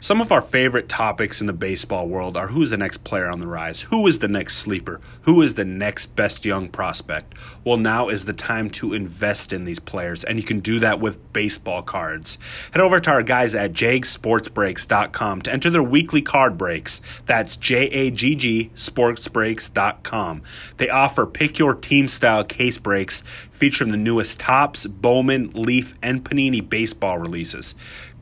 Some of our favorite topics in the baseball world are who's the next player on the rise, who is the next sleeper, who is the next best young prospect. Well, now is the time to invest in these players, and you can do that with baseball cards. Head over to our guys at jagsportsbreaks.com to enter their weekly card breaks. That's J A G G sportsbreaks.com. They offer pick your team style case breaks featuring the newest Topps, Bowman, Leaf, and Panini baseball releases.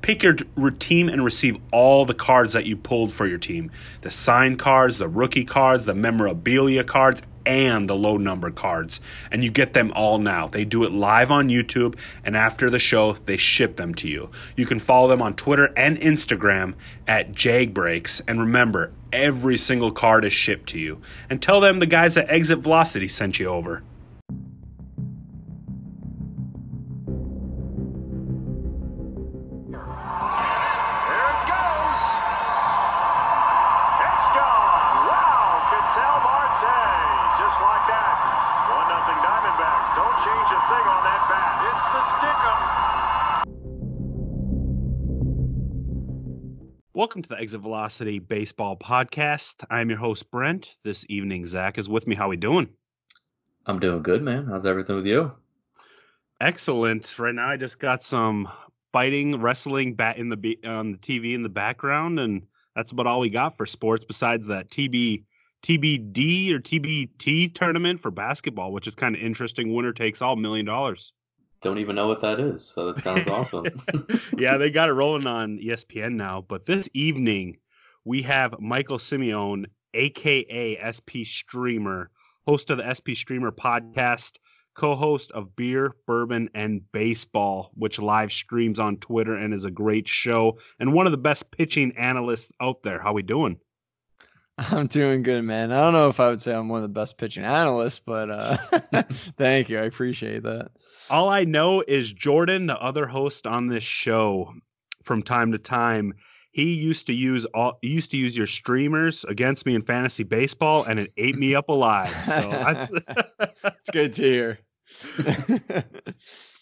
Pick your team and receive all the cards that you pulled for your team the signed cards, the rookie cards, the memorabilia cards, and the low number cards. And you get them all now. They do it live on YouTube, and after the show, they ship them to you. You can follow them on Twitter and Instagram at JagBreaks. And remember, every single card is shipped to you. And tell them the guys at Exit Velocity sent you over. Welcome to the Exit Velocity Baseball Podcast. I'm your host Brent. This evening, Zach is with me. How are we doing? I'm doing good, man. How's everything with you? Excellent. Right now, I just got some fighting, wrestling, bat in the on the TV in the background, and that's about all we got for sports. Besides that TB TBD or TBT tournament for basketball, which is kind of interesting. Winner takes all, million dollars. Don't even know what that is, so that sounds awesome. yeah, they got it rolling on ESPN now. But this evening, we have Michael Simeone, aka SP Streamer, host of the SP Streamer podcast, co-host of Beer, Bourbon, and Baseball, which live streams on Twitter and is a great show, and one of the best pitching analysts out there. How we doing? I'm doing good, man. I don't know if I would say I'm one of the best pitching analysts, but uh, thank you. I appreciate that. All I know is Jordan, the other host on this show, from time to time, he used to use all he used to use your streamers against me in fantasy baseball, and it ate me up alive. So that's It's good to hear.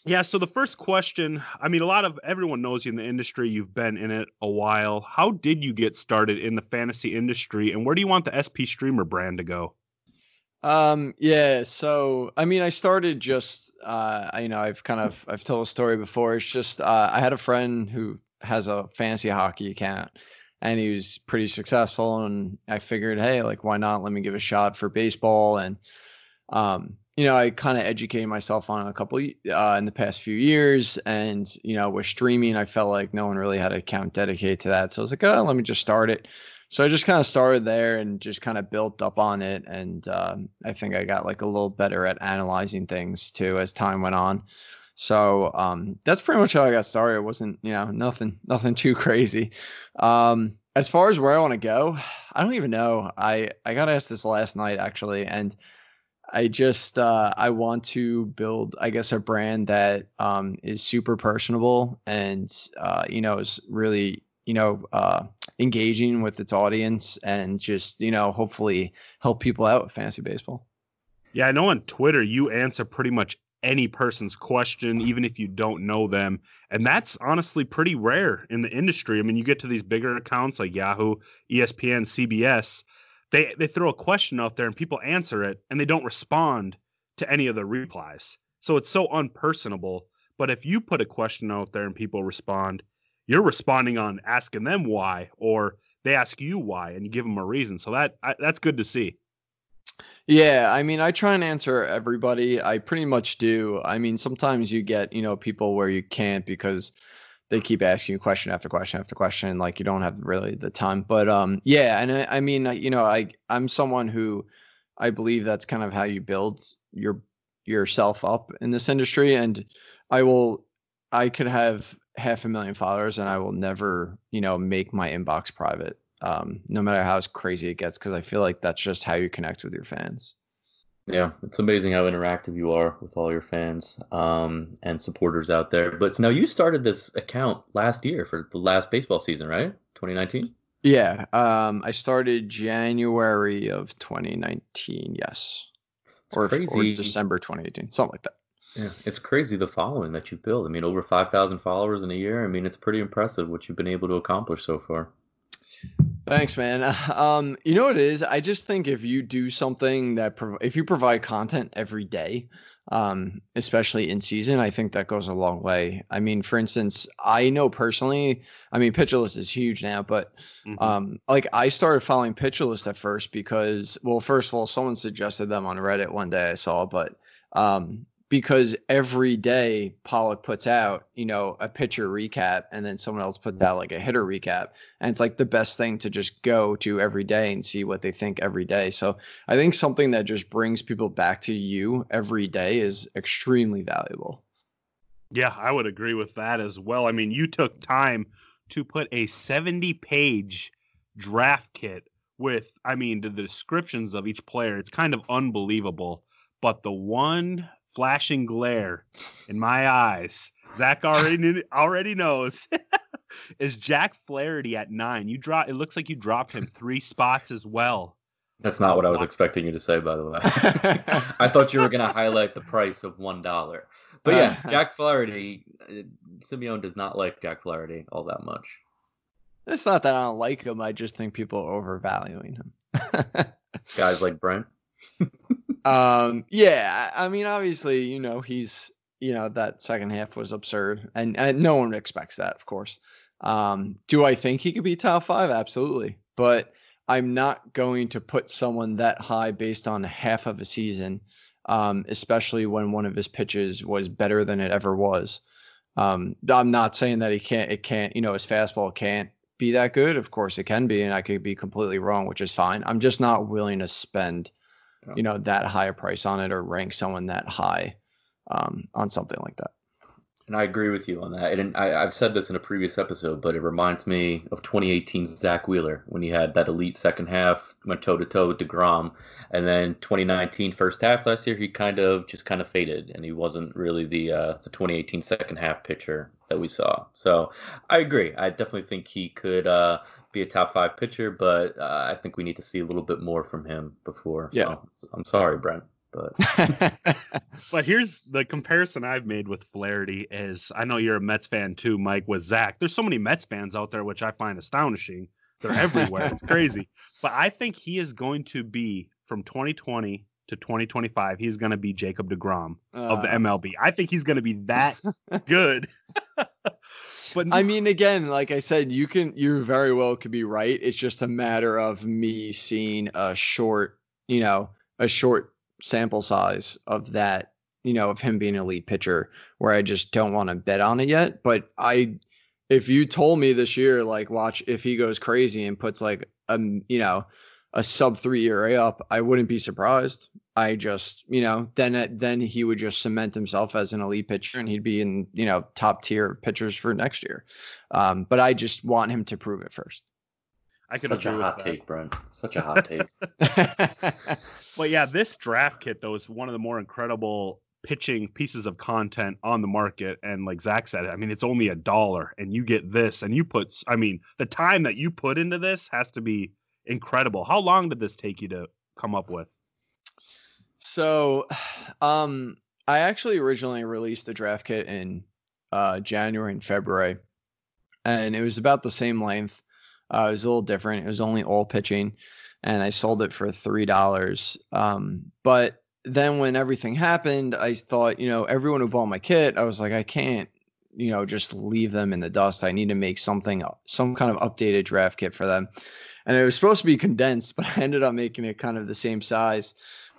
Yeah. So the first question, I mean, a lot of everyone knows you in the industry. You've been in it a while. How did you get started in the fantasy industry, and where do you want the SP Streamer brand to go? Um, yeah, so I mean, I started just, uh, you know, I've kind of, I've told a story before. It's just, uh, I had a friend who has a fancy hockey account and he was pretty successful. And I figured, hey, like, why not? Let me give a shot for baseball. And, um, you know, I kind of educated myself on a couple uh, in the past few years, and you know, with streaming, I felt like no one really had an account dedicated to that. So I was like, oh, let me just start it. So I just kind of started there and just kind of built up on it, and um, I think I got like a little better at analyzing things too as time went on. So um, that's pretty much how I got started. It wasn't, you know, nothing, nothing too crazy. Um, as far as where I want to go, I don't even know. I I got asked this last night actually, and I just uh, I want to build, I guess, a brand that um, is super personable and uh, you know is really you know uh, engaging with its audience and just you know hopefully help people out with fantasy baseball. Yeah, I know on Twitter you answer pretty much any person's question, even if you don't know them. And that's honestly pretty rare in the industry. I mean, you get to these bigger accounts like Yahoo, ESPN, CBS, they they throw a question out there and people answer it and they don't respond to any of the replies. So it's so unpersonable. But if you put a question out there and people respond, you're responding on asking them why, or they ask you why, and you give them a reason. So that I, that's good to see. Yeah, I mean, I try and answer everybody. I pretty much do. I mean, sometimes you get, you know, people where you can't because they keep asking you question after question after question, like you don't have really the time. But um, yeah, and I, I mean, you know, I I'm someone who I believe that's kind of how you build your yourself up in this industry, and I will, I could have half a million followers, and I will never, you know, make my inbox private um, no matter how crazy it gets, because I feel like that's just how you connect with your fans. Yeah, it's amazing how interactive you are with all your fans um, and supporters out there. But now you started this account last year for the last baseball season, right? 2019. Yeah, um, I started January of 2019. Yes, or, or. December 2018, something like that. Yeah, it's crazy the following that you build. I mean, over 5,000 followers in a year. I mean, it's pretty impressive what you've been able to accomplish so far. Thanks, man. Um, you know what it is? I just think if you do something that prov- if you provide content every day, um, especially in season, I think that goes a long way. I mean, for instance, I know personally, I mean, Pitcher is huge now, but Mhm. um, like I started following Pitcher at first because, well, first of all, someone suggested them on Reddit one day I saw, but um, because every day Pollack puts out, you know, a pitcher recap and then someone else puts out like a hitter recap. And it's like the best thing to just go to every day and see what they think every day. So I think something that just brings people back to you every day is extremely valuable. Yeah, I would agree with that as well. I mean, you took time to put a 70 page draft kit with, I mean, the descriptions of each player. It's kind of unbelievable. But the one flashing glare in my eyes, Zach already knew, already knows, is Jack Flaherty at nine. You drop. It looks like you dropped him three spots as well. That's not what I was expecting you to say, by the way. I thought you were going to highlight the price of one dollar. But yeah, Jack Flaherty, uh, Simeone does not like Jack Flaherty all that much. It's not that I don't like him. I just think people are overvaluing him. Guys like Brent. Um, yeah, I mean, obviously, you know, he's you know that second half was absurd, and and no one expects that, of course. Um, do I think he could be top five? Absolutely, but I'm not going to put someone that high based on half of a season, um, especially when one of his pitches was better than it ever was. Um, I'm not saying that he can't, it can't, you know, his fastball can't be that good. Of course, it can be, and I could be completely wrong, which is fine. I'm just not willing to spend, Yeah. you know, that high a price on it or rank someone that high um, on something like that. And I agree with you on that. And I, I've said this in a previous episode, but it reminds me of 2018's Zack Wheeler when he had that elite second half, went toe to toe with DeGrom. And then 2019 first half last year, he kind of just kind of faded and he wasn't really the uh, the 2018 second half pitcher that we saw. So I agree. I definitely think he could uh, be a top five pitcher, but uh, I think we need to see a little bit more from him before. Yeah. So I'm sorry, Brent. But But here's the comparison I've made with Flaherty is I know you're a Mets fan too, Mike, with Zach. There's so many Mets fans out there, which I find astonishing. They're everywhere. it's crazy. But I think he is going to be from 2020 to 2025, he's going to be Jacob DeGrom of the Uh, MLB. I think he's going to be that good. But I mean, again, like I said, you can you very well could be right. It's just a matter of me seeing a short, you know, a short sample size of that, you know, of him being an elite pitcher, where I just don't want to bet on it yet. But I, if you told me this year, like, watch if he goes crazy and puts like um, you know, a sub three ERA up, I wouldn't be surprised. I just, you know, then then he would just cement himself as an elite pitcher, and he'd be in, you know, top tier pitchers for next year. Um, but I just want him to prove it first. I could such a agree hot take, Brent. Such a hot take. But yeah, this draft kit though is one of the more incredible pitching pieces of content on the market. And like Zach said, I mean, it's only a dollar, and you get this, and you put. I mean, the time that you put into this has to be incredible. How long did this take you to come up with? So, um, I actually originally released the draft kit in uh, January and February, and it was about the same length. Uh, it was a little different. It was only all pitching, and I sold it for three dollars. Um, but then when everything happened, I thought, you know, everyone who bought my kit, I was like, I can't, you know, just leave them in the dust. I need to make something, some kind of updated draft kit for them. And it was supposed to be condensed, but I ended up making it kind of the same size.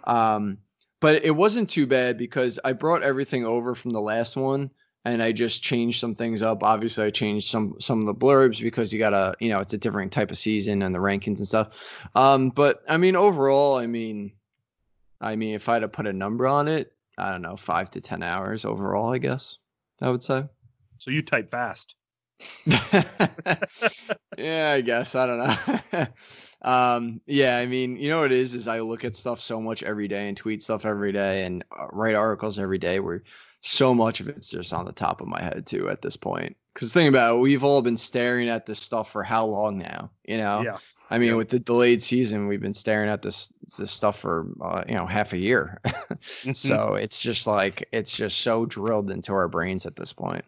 Um, but it wasn't too bad because I brought everything over from the last one and I just changed some things up. Obviously, I changed some some of the blurbs because you gotta, you know, it's a different type of season and the rankings and stuff. Um, but I mean, overall, I mean, I mean, if I had to put a number on it, I don't know, five to ten hours overall, I guess I would say. So you type fast. yeah, I guess I don't know. um, yeah, I mean, you know what it is is I look at stuff so much every day and tweet stuff every day and uh, write articles every day where so much of it's just on the top of my head too at this point. because think about it, we've all been staring at this stuff for how long now? You know, Yeah. I mean, Yeah. with the delayed season, we've been staring at this this stuff for uh, you know half a year. so it's just like it's just so drilled into our brains at this point.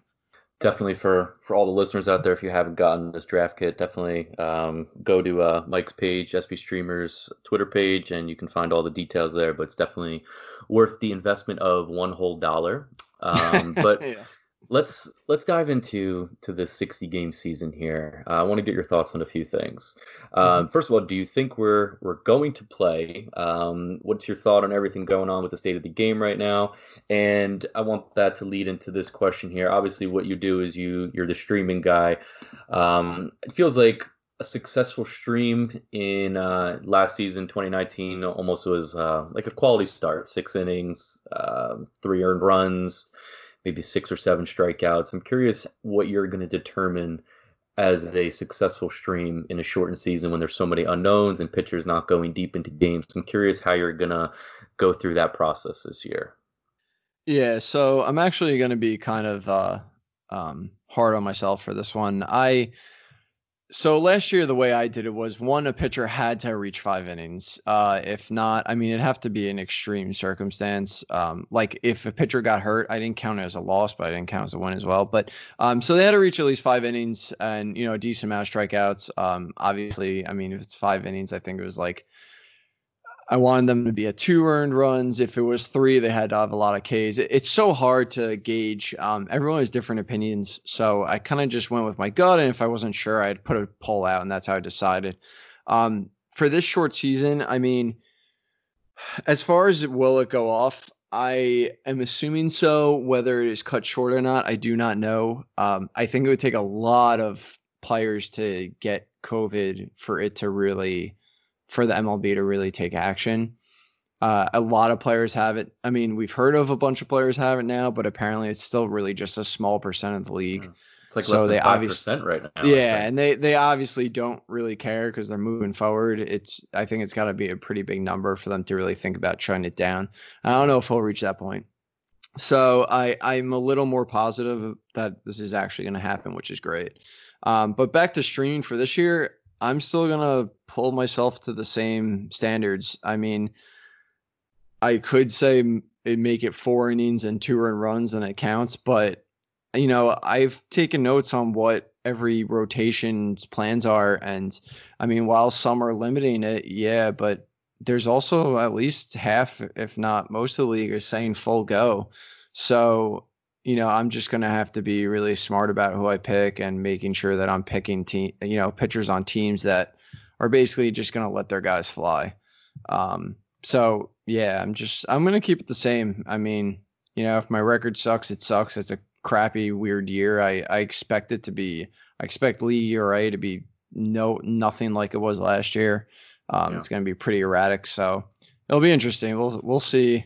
Definitely for for all the listeners out there if you haven't gotten this draft kit definitely um, go to uh, mike's page SP streamers twitter page and you can find all the details there but it's definitely worth the investment of one whole dollar um, but yes. Let's let's dive into to this 60 game season here. Uh, i want to get your thoughts on a few things. Um, first of all do you think we're we're going to play? Um, what's your thought on everything going on with the state of the game right now? And i want that to lead into this question here. Obviously what you do is you you're the streaming guy. Um, it feels like a successful stream in uh, last season 2019 almost was uh, like a quality start six innings um three earned runs maybe six or seven strikeouts. I'm curious what you're going to determine as a successful stream in a shortened season when there's so many unknowns and pitchers not going deep into games. I'm curious how you're going to go through that process this year. Yeah, so I'm actually going to be kind of uh, um, hard on myself for this one. I so last year the way I did it was one a pitcher had to reach five innings. Uh, if not, I mean it'd have to be an extreme circumstance. Um, like if a pitcher got hurt, I didn't count it as a loss, but I didn't count as a win as well. But um, so they had to reach at least five innings and you know a decent amount of strikeouts. Um, obviously, I mean if it's five innings, I think it was like I wanted them to be at two earned runs. If it was three, they had to have a lot of Ks. It, it's so hard to gauge. Um, everyone has different opinions. So I kind of just went with my gut. And if I wasn't sure, I'd put a poll out, and that's how I decided. Um, for this short season, I mean, as far as will it go off, I am assuming so. Whether it is cut short or not, I do not know. Um, I think it would take a lot of players to get COVID for it to really for the MLB to really take action. Uh, a lot of players have it. I mean, we've heard of a bunch of players have it now, but apparently it's still really just a small percent of the league. It's like So less than they five obvious- percent right now. Yeah, and they they obviously don't really care because they're moving forward. It's I think it's got to be a pretty big number for them to really think about shutting it down. I don't know if he'll reach that point. So I I'm a little more positive that this is actually going to happen, which is great. Um, but back to streaming for this year, I'm still gonna pull myself to the same standards. I mean, I could say it eh, make it four innings and two earned runs and it counts, but you know, I've taken notes on what every rotation's plans are, and I mean, while some are limiting it, yeah, but there's also at least half, if not most of the league, are saying full go. So you know, I'm just gonna have to be really smart about who I pick and making sure that I'm picking team, you know, pitchers on teams that are basically just gonna let their guys fly. Um, so yeah, I'm just I'm gonna keep it the same. I mean, you know, if my record sucks, it sucks. It's a crappy, weird year. I I expect it to be. I expect league ERA to be no nothing like it was last year. Um, Yeah. It's gonna be pretty erratic. So it'll be interesting. We'll we'll see.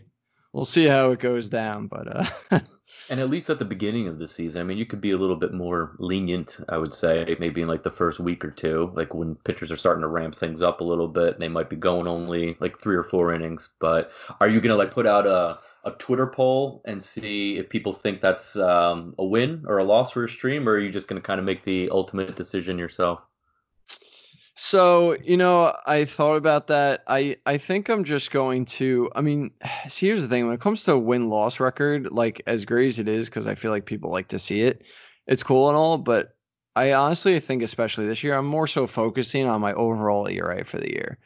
We'll see how it goes down. But uh, And at least at the beginning of the season, I mean, you could be a little bit more lenient, I would say, maybe in like the first week or two, like when pitchers are starting to ramp things up a little bit, they might be going only like three or four innings. But are you gonna like put out a, a Twitter poll and see if people think that's um, a win or a loss for a stream, or are you just gonna kind of make the ultimate decision yourself? So, you know, I thought about that. I I think I'm just going to I mean, see here's the thing, when it comes to win loss record, like as great as it is cuz I feel like people like to see it. It's cool and all, but I honestly think especially this year I'm more so focusing on my overall ERA for the year.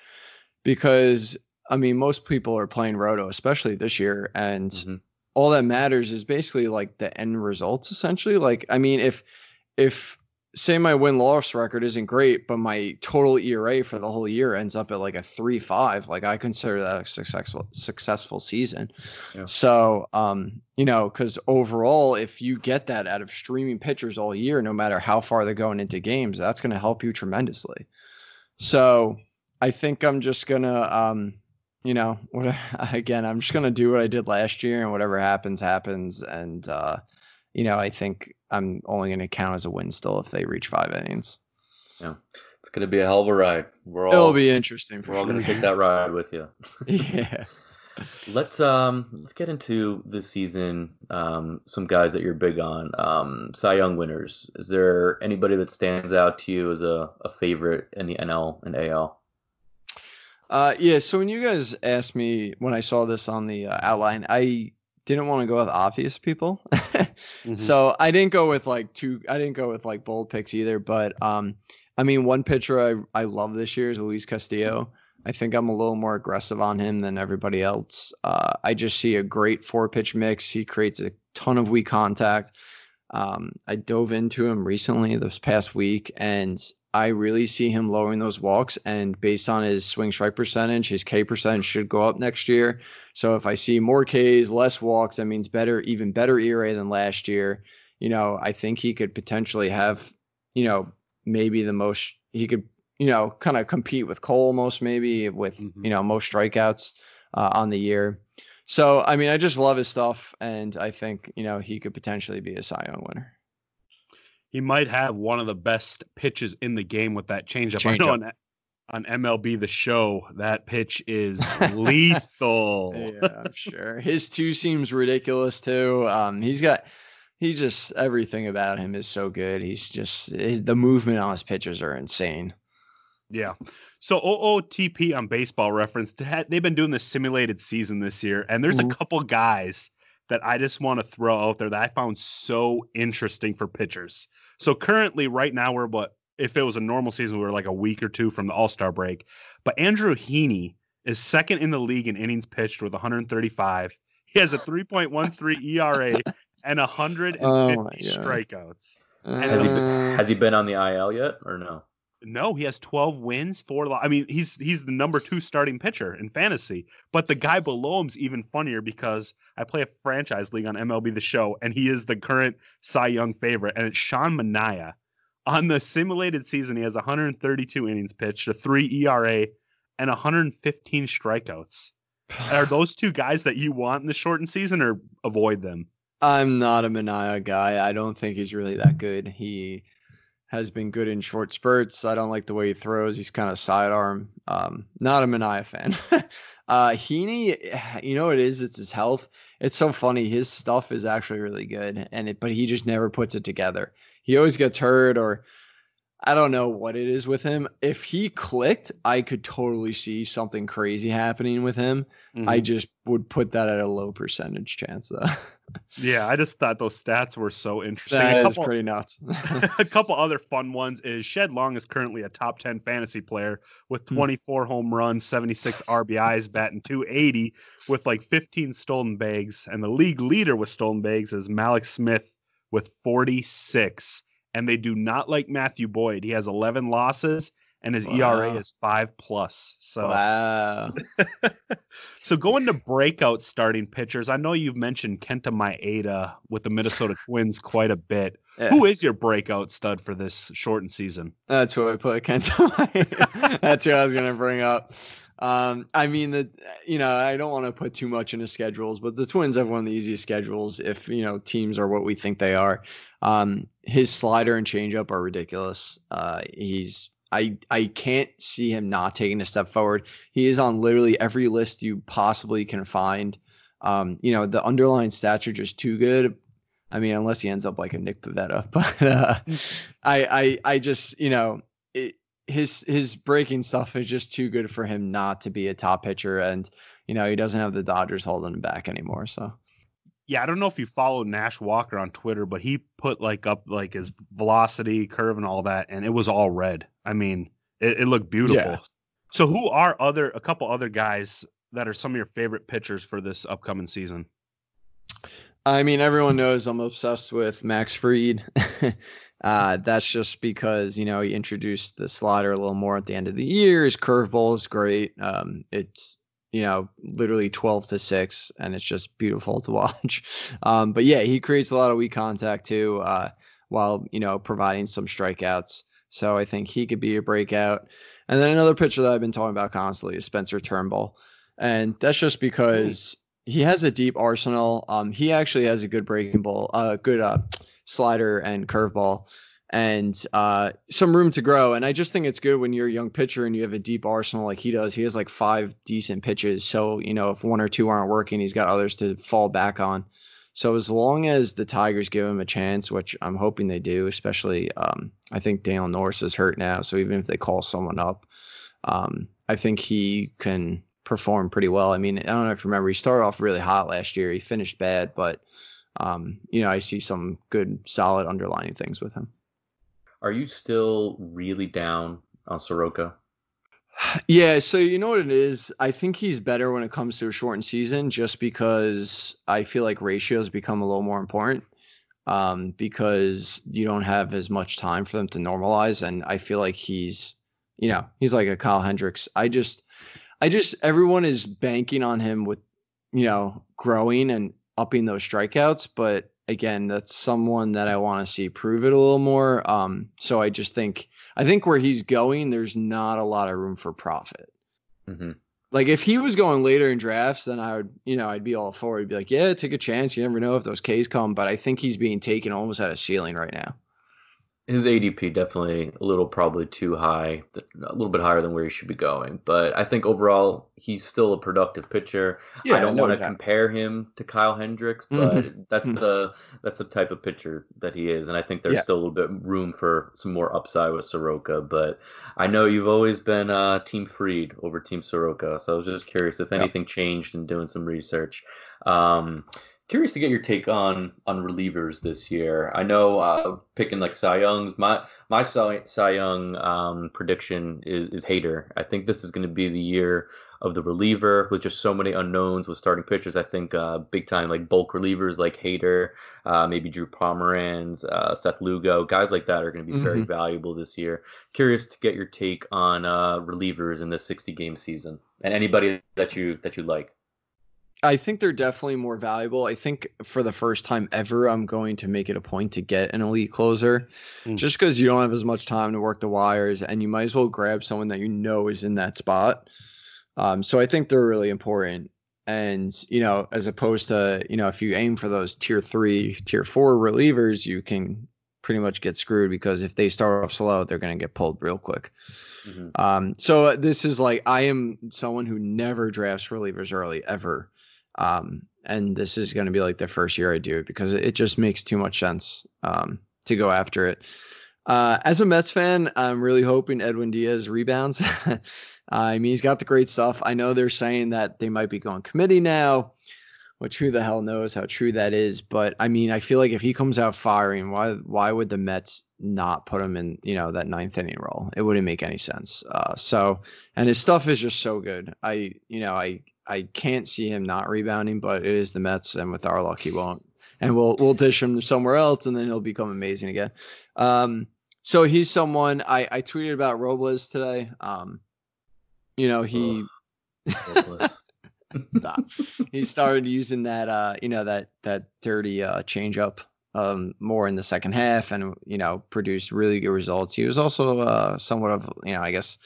Because I mean, most people are playing roto especially this year and Mhm. all that matters is basically like the end results essentially. Like I mean, if if say my win loss record isn't great, but my total ERA for the whole year ends up at like a three five. Like I consider that a successful successful season. Yeah. So um, you know, because overall, if you get that out of streaming pitchers all year, no matter how far they're going into games, that's gonna help you tremendously. So I think I'm just gonna um you know, what again, I'm just gonna do what I did last year and whatever happens, happens. And uh, you know, I think I'm only gonna count as a win still if they reach five innings. Yeah, it's gonna be a hell of a ride. We're all It'll be interesting for we're all gonna take that ride with you. yeah. let's um let's get into this season. Um, some guys that you're big on. Um, Cy Young winners. Is there anybody that stands out to you as a, a favorite in the NL and AL? Uh, yeah. So when you guys asked me when I saw this on the uh, outline, I didn't want to go with obvious people. mm-hmm. So I didn't go with like two. I didn't go with like bold picks either. But um, I mean, one pitcher I I love this year is Luis Castillo. I think I'm a little more aggressive on him than everybody else. Uh, I just see a great four pitch mix. He creates a ton of weak contact. Um, I dove into him recently this past week, and I really see him lowering those walks. And based on his swing strike percentage, his K percentage should go up next year. So if I see more Ks, less walks, that means better, even better ERA than last year. You know, I think he could potentially have, you know, maybe the most he could, you know, kind of compete with Cole most maybe with, mm-hmm. you know, most strikeouts uh, on the year. So I mean, I just love his stuff, and I think you know he could potentially be a Cy Young winner he might have one of the best pitches in the game with that changeup. Change I know on, on MLB the show that pitch is lethal. yeah, I'm sure. His two seems ridiculous too. Um, he's got he's just everything about him is so good. He's just his, the movement on his pitches are insane. Yeah. So OOTP on Baseball Reference, they've been doing the simulated season this year, and there's mm-hmm. a couple guys that I just want to throw out there that I found so interesting for pitchers. So currently, right now, we're what if it was a normal season, we were like a week or two from the All Star break. But Andrew Heaney is second in the league in innings pitched with 135. He has a 3.13 ERA and 150 oh strikeouts. Uh, has, he been, has he been on the IL yet or no? No, he has 12 wins, four. Lo- I mean, he's he's the number two starting pitcher in fantasy. But the guy below him's even funnier because I play a franchise league on MLB The Show, and he is the current Cy Young favorite, and it's Sean Manaea. On the simulated season, he has 132 innings pitched, a three ERA, and 115 strikeouts. Are those two guys that you want in the shortened season, or avoid them? I'm not a Manaea guy. I don't think he's really that good. He has been good in short spurts. I don't like the way he throws. He's kind of sidearm. Um, not a Manaea fan. uh, Heaney, you know what it is? It's his health. It's so funny. His stuff is actually really good, and it, but he just never puts it together. He always gets hurt or I don't know what it is with him. If he clicked, I could totally see something crazy happening with him. Mm-hmm. I just would put that at a low percentage chance, though. yeah, I just thought those stats were so interesting. That a couple, is pretty nuts. a couple other fun ones is Shed Long is currently a top 10 fantasy player with hmm. 24 home runs, 76 RBIs, batting 280 with like 15 stolen bags. And the league leader with stolen bags is Mallex Smith with 46 and they do not like Matthew Boyd. He has 11 losses and his wow. ERA is 5 plus. So Wow. so going to breakout starting pitchers, I know you've mentioned Kenta Maeda with the Minnesota Twins quite a bit. Yeah. Who is your breakout stud for this shortened season? That's who I put Kenta Maeda. That's who I was going to bring up. Um, I mean the you know I don't want to put too much into schedules, but the Twins have one of the easiest schedules if you know teams are what we think they are. Um, his slider and changeup are ridiculous. Uh, he's I I can't see him not taking a step forward. He is on literally every list you possibly can find. Um, you know, the underlying stats are just too good. I mean, unless he ends up like a Nick Pivetta, but uh, I I I just you know it, his his breaking stuff is just too good for him not to be a top pitcher, and you know he doesn't have the Dodgers holding him back anymore. So yeah, I don't know if you follow Nash Walker on Twitter, but he put like up like his velocity curve and all that, and it was all red. I mean, it, it looked beautiful. Yeah. So, who are other a couple other guys that are some of your favorite pitchers for this upcoming season? I mean, everyone knows I'm obsessed with Max Fried. uh, that's just because you know he introduced the slider a little more at the end of the year. His curveball is great. Um, it's you know, literally 12 to 6, and it's just beautiful to watch. Um, but yeah, he creates a lot of weak contact too, uh, while, you know, providing some strikeouts. So I think he could be a breakout. And then another pitcher that I've been talking about constantly is Spencer Turnbull. And that's just because he has a deep arsenal. Um, he actually has a good breaking ball, uh, good uh, slider and curveball and uh, some room to grow. And I just think it's good when you're a young pitcher and you have a deep arsenal like he does. He has like five decent pitches. So, you know, if one or two aren't working, he's got others to fall back on. So as long as the Tigers give him a chance, which I'm hoping they do, especially um, I think Daniel Norris is hurt now. So even if they call someone up, um, I think he can perform pretty well. I mean, I don't know if you remember, he started off really hot last year. He finished bad, but um, you know, I see some good, solid underlining things with him. Are you still really down on Soroka? Yeah, so you know what it is? I think he's better when it comes to a shortened season just because I feel like ratios become a little more important. Um, because you don't have as much time for them to normalize. And I feel like he's, you know, he's like a Kyle Hendricks. I just I just everyone is banking on him with, you know, growing and upping those strikeouts, but again, that's someone that I want to see prove it a little more. Um, so I just think I think where he's going, there's not a lot of room for profit. Mm-hmm. Like if he was going later in drafts, then I would, you know, I'd be all for it. I'd be like, yeah, take a chance. You never know if those K's come. But I think he's being taken almost at a ceiling right now his ADP definitely a little probably too high, a little bit higher than where he should be going. But I think overall he's still a productive pitcher. Yeah, I don't want to compare him to Kyle Hendricks, but mm-hmm. that's mm-hmm. the that's the type of pitcher that he is, and I think there's yeah. still a little bit room for some more upside with Soroka. But I know you've always been uh, Team Fried over Team Soroka, so I was just curious if anything yep. changed in doing some research. Um, curious to get your take on on relievers this year. I know uh, picking like Cy Young's my my Cy, Cy Young um, prediction is is Hader. I think this is going to be the year of the reliever with just so many unknowns with starting pitchers. I think uh, big time like bulk relievers like Hader, uh, maybe Drew Pomeranz, uh, Seth Lugo, guys like that are going to be mm-hmm. very valuable this year. Curious to get your take on uh, relievers in this 60 game season and anybody that you that you like. I think they're definitely more valuable. I think for the first time ever, I'm going to make it a point to get an elite closer mm. just because you don't have as much time to work the wires and you might as well grab someone that you know is in that spot. Um, so I think they're really important. And, you know, as opposed to, you know, if you aim for those tier three, tier four relievers, you can pretty much get screwed because if they start off slow, they're going to get pulled real quick. Mm-hmm. Um, so this is like, I am someone who never drafts relievers early ever. Um, and this is going to be like the first year I do it because it just makes too much sense um, to go after it. Uh, as a Mets fan, I'm really hoping Edwin Diaz rebounds. I mean, he's got the great stuff. I know they're saying that they might be going committee now, which who the hell knows how true that is. But I mean, I feel like if he comes out firing, why why would the Mets not put him in, you know, that ninth inning role? It wouldn't make any sense. Uh, so, and his stuff is just so good. I, you know, I I can't see him not rebounding, but it is the Mets, and with our luck, he won't. And we'll we'll dish him somewhere else, and then he'll become amazing again. Um, so he's someone I I tweeted about Robles today. Um, you know he. Stop. he started using that uh you know that that dirty uh changeup um more in the second half and you know produced really good results. He was also uh somewhat of you know I guess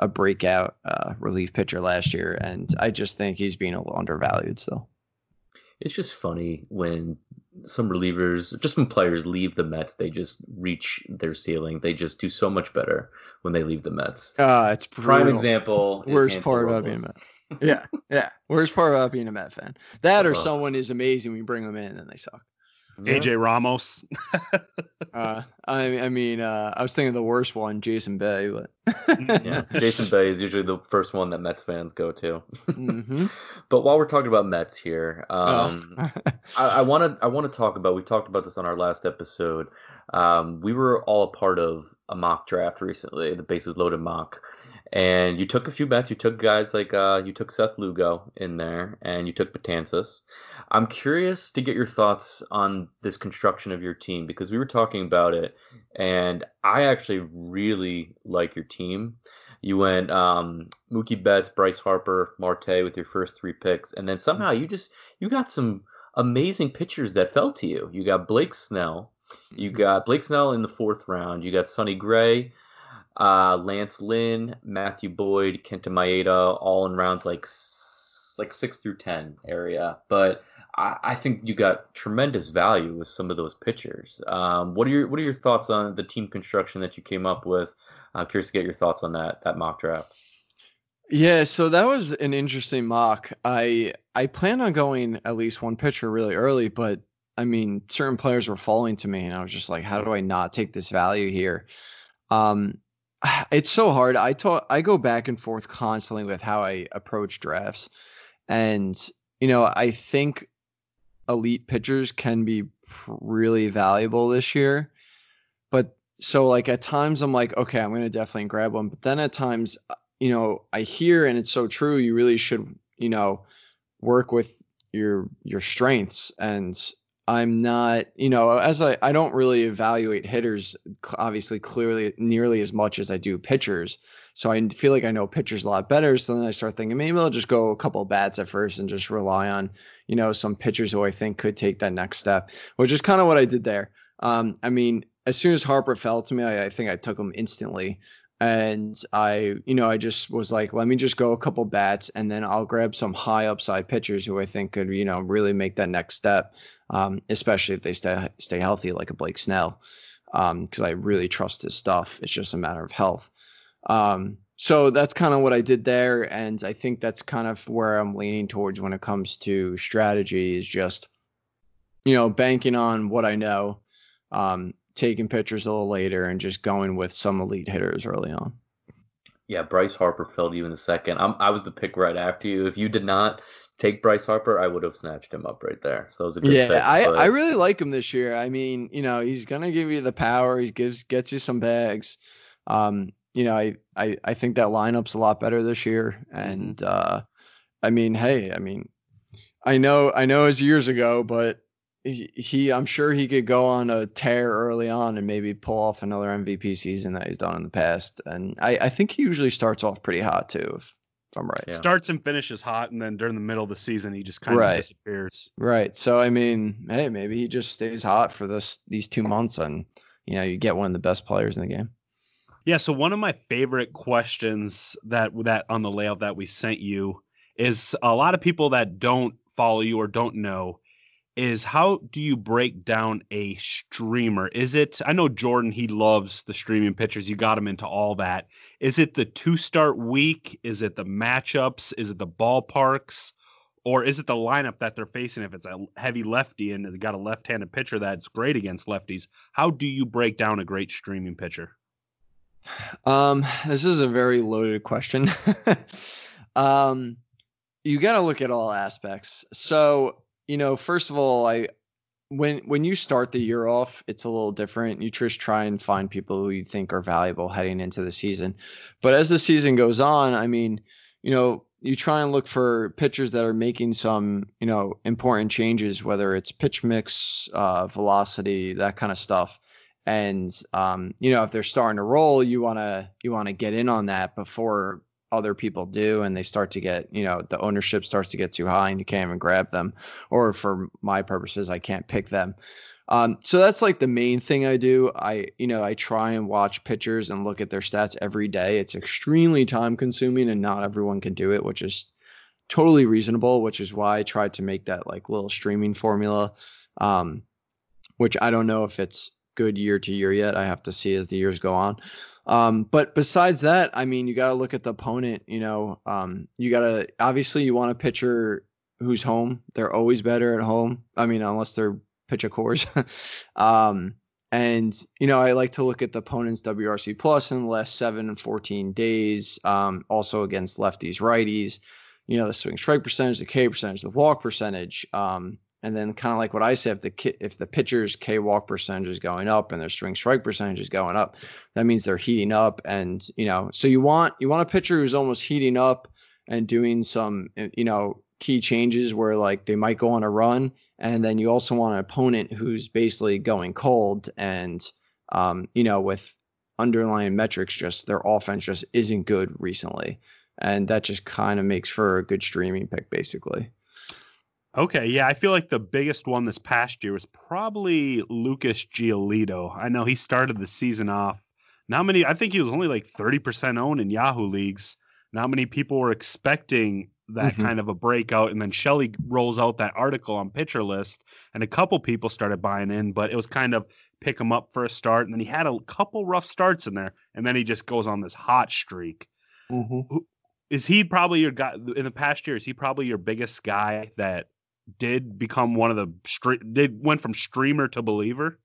a breakout uh, relief pitcher last year, and I just think he's being a little undervalued still. It's just funny when some relievers, just when players leave the Mets, they just reach their ceiling. They just do so much better when they leave the Mets. Uh, it's brutal. prime example. Worst part about being a Met. yeah, yeah. Worst part about being a Met fan. That or someone is amazing. We bring them in and they suck. AJ Ramos. uh, I, I mean, uh, I was thinking the worst one, Jason Bay, but yeah, Jason Bay is usually the first one that Mets fans go to. mm-hmm. But while we're talking about Mets here, um, oh. I want to I want to talk about. We talked about this on our last episode. Um, we were all a part of a mock draft recently, the bases loaded mock and you took a few bets. You took guys like uh, you took Seth Lugo in there, and you took Betances. I'm curious to get your thoughts on this construction of your team because we were talking about it, and I actually really like your team. You went um, Mookie Betts, Bryce Harper, Marte with your first three picks, and then somehow you just you got some amazing pitchers that fell to you. You got Blake Snell. You mm-hmm. got Blake Snell in the fourth round. You got Sonny Gray uh, Lance Lynn, Matthew Boyd, Kenta Maeda, all in rounds like like six through ten area. But I, think you got tremendous value with some of those pitchers. Um, what are your What are your thoughts on the team construction that you came up with? I'm curious to get your thoughts on that that mock draft. Yeah, so that was an interesting mock. I I plan on going at least one pitcher really early, but I mean, certain players were falling to me, and I was just like, how do I not take this value here? Um, it's so hard. I talk, I go back and forth constantly with how I approach drafts, and you know, I think elite pitchers can be really valuable this year, but so like at times I'm like, okay, I'm gonna definitely grab one, but then at times, uh, you know, I hear and it's so true. You really should, you know, work with your your strengths and I'm not, you know, as I, I don't really evaluate hitters obviously clearly nearly as much as I do pitchers. So I feel like I know pitchers a lot better. So then I start thinking maybe I'll just go a couple bats at first and just rely on, you know, some pitchers who I think could take that next step, which is kind of what I did there. Um, I mean, as soon as Harper fell to me, I, I think I took him instantly and I, you know, I just was like, let me just go a couple bats, and then I'll grab some high upside pitchers who I think could, you know, really make that next step, um, especially if they stay stay healthy, like a Blake Snell, because um, I really trust his stuff. It's just a matter of health. Um, so that's kind of what I did there, and I think that's kind of where I'm leaning towards when it comes to strategy. Is just, you know, banking on what I know. Um, taking pictures a little later and just going with some elite hitters early on. Yeah, Bryce Harper fell to you in the second. I'm, I was the pick right after you. If you did not take Bryce Harper, I would have snatched him up right there. So that was a good yeah. Pick, I, I really like him this year. I mean, you know, he's gonna give you the power. He gives gets you some bags. Um, you know, I, I I think that lineup's a lot better this year. And uh, I mean, hey, I mean, I know I know it's years ago, but he, he, I'm sure he could go on a tear early on and maybe pull off another MVP season that he's done in the past. And I, I think he usually starts off pretty hot too, if, if I'm right. Yeah. Starts and finishes hot, and then during the middle of the season, he just kind of disappears. Right. So I mean, hey, maybe he just stays hot for this these two months, and you know, you get one of the best players in the game. Yeah. So one of my favorite questions that that on the layout that we sent you is a lot of people that don't follow you or don't know is how do you break down a streamer? Is it I know Jordan he loves the streaming pitchers. You got him into all that. Is it the two start week? Is it the matchups? Is it the ballparks? Or is it the lineup that they're facing if it's a heavy lefty and they got a left-handed pitcher that's great against lefties? How do you break down a great streaming pitcher? Um, this is a very loaded question. um, you got to look at all aspects. So you know, first of all, I when when you start the year off, it's a little different. You just try and find people who you think are valuable heading into the season. But as the season goes on, I mean, you know, you try and look for pitchers that are making some, you know, important changes, whether it's pitch mix, uh, velocity, that kind of stuff. And um, you know, if they're starting to roll, you wanna you wanna get in on that before other people do and they start to get you know the ownership starts to get too high and you can't even grab them. Or for my purposes i can't pick them. Um, so that's like the main thing i do. I you know i try and watch pitchers and look at their stats every day. It's extremely time consuming and not everyone can do it which is totally reasonable which is why i tried to make that like little streaming formula. Um, which i don't know if it's good year to year yet i have to see as the years go on um, but besides that, I mean, you got to look at the opponent. You know, um, you got to obviously you want a pitcher who's home. They're always better at home. I mean, unless they're pitch a course. um, and you know, I like to look at the opponent's WRC plus in the last seven and fourteen days. Um, also against lefties, righties. You know, the swing strike percentage, the K percentage, the walk percentage. Um, and then kind of like what I said, if the if the pitcher's K walk percentage is going up and their swing strike percentage is going up, that means they're heating up. And you know, so you want you want a pitcher who's almost heating up and doing some eh, you know key changes where like they might go on a run, and then you also want an opponent who's basically going cold and um, you know with underlying metrics, just their offense just isn't good recently, and that just kind of makes for a good streaming pick, basically. Okay, yeah, I feel like the biggest one this past year was probably Lucas Giolito. I know he started the season off. Not many, I think he was only like 30% owned in Yahoo leagues. Not many people were expecting that Mhm. kind of a breakout, and then Shelley rolls out that article on Pitcher List, and a couple people started buying in, but it was kind of pick him up for a start, and then he had a couple rough starts in there, and then he just goes on this hot streak. Is he probably your guy in the past year? Is he probably your biggest guy that did become one of the did went from streamer to believer?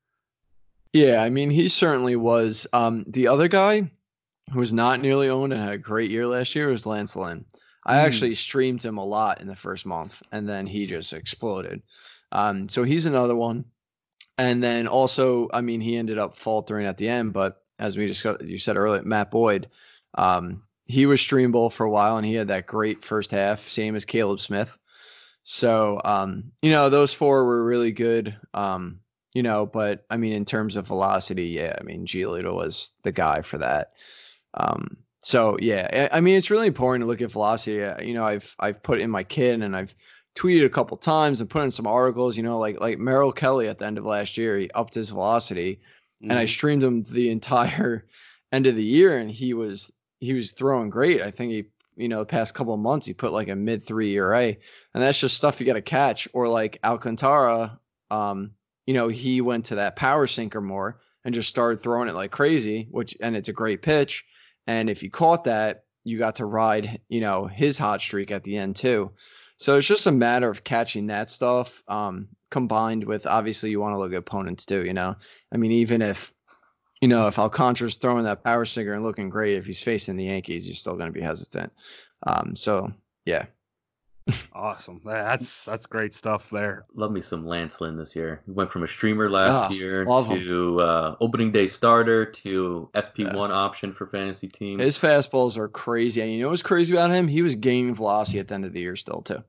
Yeah, I mean, he certainly was. Um, the other guy who was not nearly owned and had a great year last year was Lance Lynn. I Mm. actually streamed him a lot in the first month, and then he just exploded. Um, so he's another one. And then also, I mean, he ended up faltering at the end, but as we discussed, you said earlier, Matt Boyd, um, he was streamable for a while, and he had that great first half, same as Caleb Smith. So, um, you know, those four were really good. Um, you know, but I mean, in terms of velocity, yeah, I mean, Giolito was the guy for that. Um, so yeah, I I mean, it's really important to look at velocity. Uh, You know, I've I've put in my kid and I've tweeted a couple times and put in some articles. You know, like like Merrill Kelly at the end of last year, he upped his velocity, and I Mhm. streamed him the entire end of the year, and he was he was throwing great. I think he, you know, the past couple of months he put like a mid three ERA, and that's just stuff you got to catch. Or like Alcantara, um, you know, he went to that power sinker more and just started throwing it like crazy, which and it's a great pitch. And if you caught that, you got to ride, you know, his hot streak at the end too. So it's just a matter of catching that stuff. Um, combined with obviously you want to look at opponents too, you know. I mean, even if you know, if Alcantara's throwing that power sinker and looking great, if he's facing the Yankees, you're still going to be hesitant. Um, so yeah, Awesome. That's that's great stuff there. Love me some Lance Lynn this year. He went from a streamer last Ah, year love him. to uh, opening day starter to SP1 option for fantasy teams. his fastballs are crazy. And you know what's crazy about him? He was gaining velocity at the end of the year still too.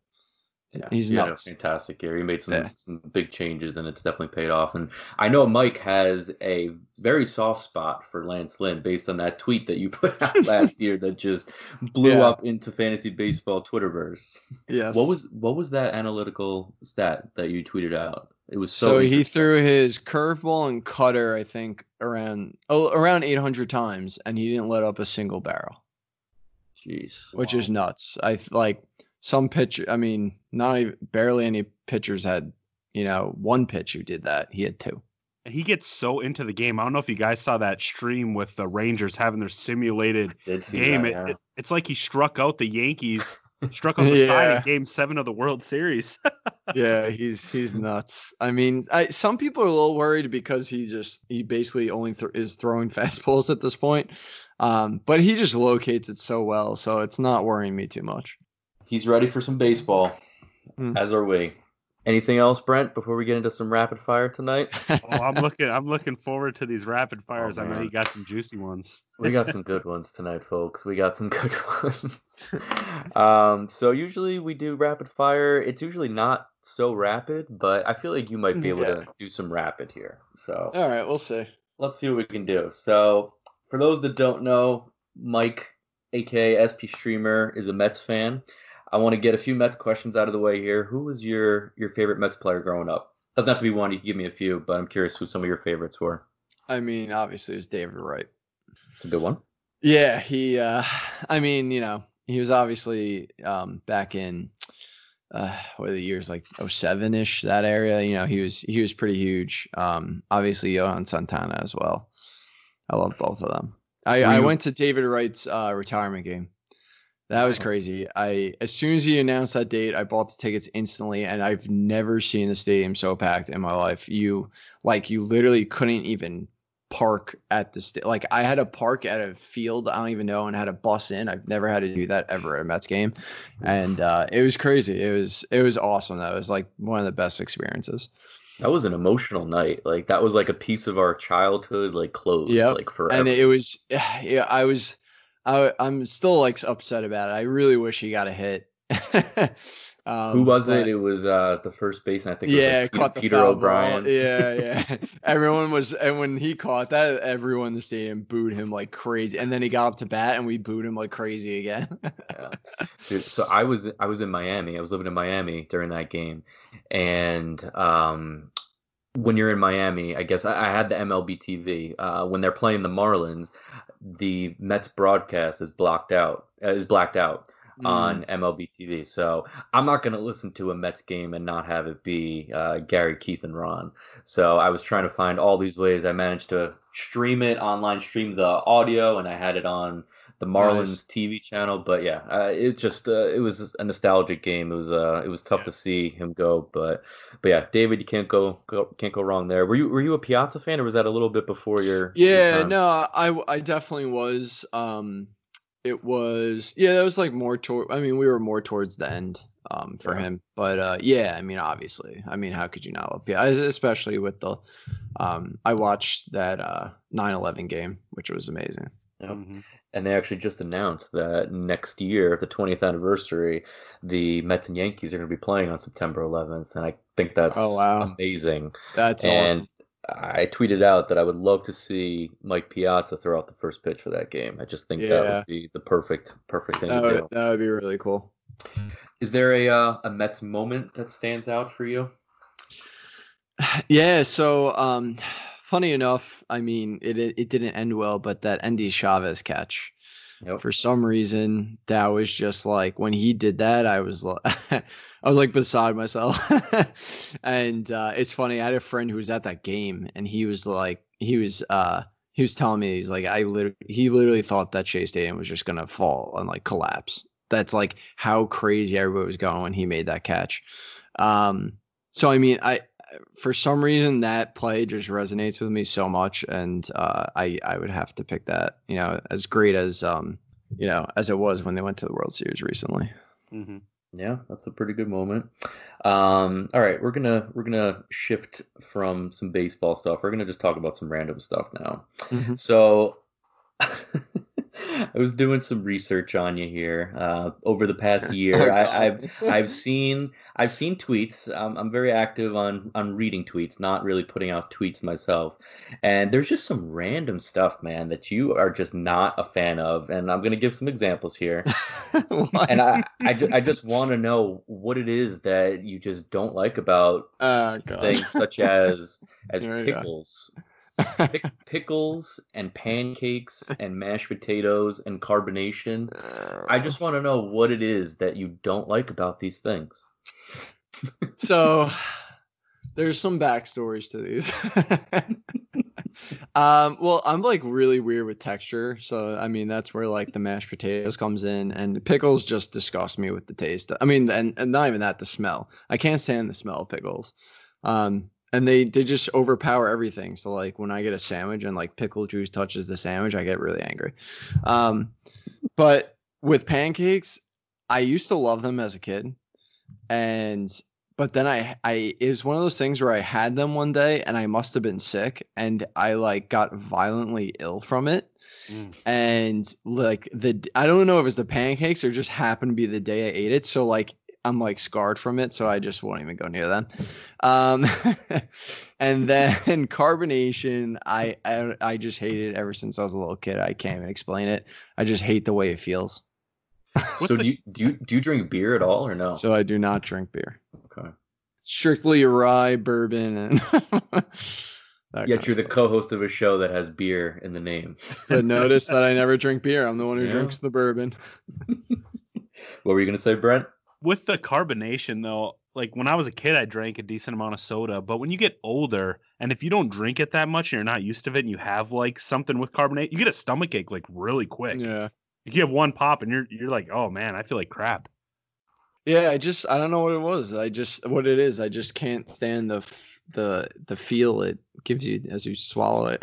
Yeah, He's he had a nuts. fantastic year. He made some, Yeah. some big changes, and it's definitely paid off. And I know Mike has a very soft spot for Lance Lynn based on that tweet that you put out last year that just blew Yeah. up into fantasy baseball Twitterverse. Yes. What was what was that analytical stat that you tweeted out? It was so. so he threw his curveball and cutter, I think, around oh, around 800 times, and he didn't let up a single barrel, Jeez. which is nuts. I like some pitch. I mean, not even barely any pitchers had, you know, one pitch who did that. He had two. And he gets so into the game. I don't know if you guys saw that stream with the Rangers having their simulated game. that, yeah. it- it's like he struck out the Yankees, struck on the side Yeah. in Game Seven of the World Series. yeah, he's he's nuts. I mean, I some people are a little worried because he just he basically only th- is throwing fastballs at this point. Um, but he just locates it so well, so it's not worrying me too much. He's ready for some baseball, Hmm. as are we. Anything else, Brent? Before we get into some rapid fire tonight, oh, I'm looking. I'm looking forward to these rapid fires. I know you got some juicy ones. we got some good ones tonight, folks. We got some good ones. um, so usually we do rapid fire. It's usually not so rapid, but I feel like you might be able Yeah. to do some rapid here. So All right, we'll see. let's see what we can do. So, for those that don't know, Mike, aka SP Streamer, is a Mets fan. I want to get a few Mets questions out of the way here. Who was your your favorite Mets player growing up? Doesn't have to be one. You can give me a few, but I'm curious who some of your favorites were. I mean, obviously it was David Wright. It's a good one. Yeah, he uh I mean, you know, he was obviously um back in uh what are the years like 07ish that area, you know, he was he was pretty huge. Um obviously Johan Santana as well. I love both of them. I I went to David Wright's uh retirement game. That was crazy. I as soon as he announced that date, I bought the tickets instantly and I've never seen the stadium so packed in my life. You like you literally couldn't even park at the sta- like I had to park at a field I don't even know and had to bus in. I've never had to do that ever at a Mets game, and uh, it was crazy. It was it was awesome. That was like one of the best experiences. That was an emotional night. Like that was like a piece of our childhood, like closed, Yep. like forever. And it was yeah. I was I I'm still like upset about it. I really wish he got a hit. um, Who was but- it? It was uh the first baseman. I think. it was, Yeah, like, caught the Peter foul O'Brien. Ball. Yeah, yeah. everyone was, and when he caught that, everyone in the stadium booed him like crazy. And then he got up to bat, and we booed him like crazy again. Yeah. Dude, so I was I was in Miami. I was living in Miami during that game, and um, when you're in Miami, I guess I, I had the MLB TV. Uh, when they're playing the Marlins, the Mets broadcast is blocked out. Uh, is blacked out. mm. on MLB TV. So I'm not going to listen to a Mets game and not have it be uh, Gary, Keith, and Ron. So I was trying to find all these ways. I managed to stream it online, stream the audio, and I had it on the Marlins nice. TV channel. But yeah, uh, it just uh, it was a nostalgic game. It was uh, it was tough to see him go, but but yeah, David, you can't go, go can't go wrong there. Were you were you a Piazza fan, or was that a little bit before your? Yeah, your no, I I definitely was. Um, it was yeah, that was like more toward. I mean, we were more towards the end um for yeah. him, but uh, yeah, I mean, obviously, I mean, how could you not love Piazza, especially with the um, I watched that uh 9/11 game, which was amazing. Yep. Mm-hmm. And they actually just announced that next year, the 20th anniversary, the Mets and Yankees are going to be playing on September 11th, and I think that's oh, wow. amazing. That's and awesome. I tweeted out that I would love to see Mike Piazza throw out the first pitch for that game. I just think yeah. that would be the perfect, perfect thing that to would, do. That would be really cool. Is there a uh, a Mets moment that stands out for you? Yeah. So, um, funny enough, I mean, it, it, it didn't end well, but that Endy Chavez catch. Yep. For some reason, that was just like when he did that, I was like, I was like beside myself. and uh, it's funny. I had a friend who was at that game, and he was like, he was uh, he was telling me he's like, I literally, he literally thought that Shea Stadium was just gonna fall and like collapse. That's like how crazy everybody was going when he made that catch. Um, so I mean, I for some reason that play just resonates with me so much, and uh, I I would have to pick that. You know, as great as um, you know, as it was when they went to the World Series recently. Mm-hmm. Yeah, that's a pretty good moment. Um, all right, we're gonna we're gonna shift from some baseball stuff. We're gonna just talk about some random stuff now. Mm-hmm. So I was doing some research on you here uh, over the past year. oh, I, have I've seen I've seen tweets. Um, I'm very active on on reading tweets, not really putting out tweets myself. And there's just some random stuff, man, that you are just not a fan of. And I'm gonna give some examples here. and I I, ju- I just want to know what it is that you just don't like about oh, things such as as pickles. Pick, pickles and pancakes and mashed potatoes and carbonation. I just want to know what it is that you don't like about these things so there's some backstories to these. um, well, I'm like really weird with texture, so I mean that's where like the mashed potatoes comes in, and pickles just disgust me with the taste. I mean, and, and not even that, the smell. I can't stand the smell of pickles. Um, and they they just overpower everything. So like when I get a sandwich and like pickle juice touches the sandwich, I get really angry. Um, but with pancakes, I used to love them as a kid and but then I I it was one of those things where I had them one day and I must have been sick and I like got violently ill from it. Mm. And like the I don't know if it was the pancakes or just happened to be the day I ate it. So like I'm like scarred from it, so I just won't even go near them. Um, and then carbonation, I, I I just hate it ever since I was a little kid. I can't even explain it. I just hate the way it feels so do you do you do you drink beer at all or no? So I do not drink beer. Okay. Strictly rye, bourbon, and. Yet you're the co-host of a show that has beer in the name. but notice that I never drink beer. I'm the one who yeah. drinks the bourbon. what were you gonna say, Brent? With the carbonation, though, like when I was a kid, I drank a decent amount of soda. But when you get older, and if you don't drink it that much, and you're not used to it, and you have like something with carbonate, you get a stomach ache like really quick. Yeah. You have one pop and you're you're like, oh man, I feel like crap. Yeah, I just I don't know what it was. I just what it is. I just can't stand the the the feel it gives you as you swallow it.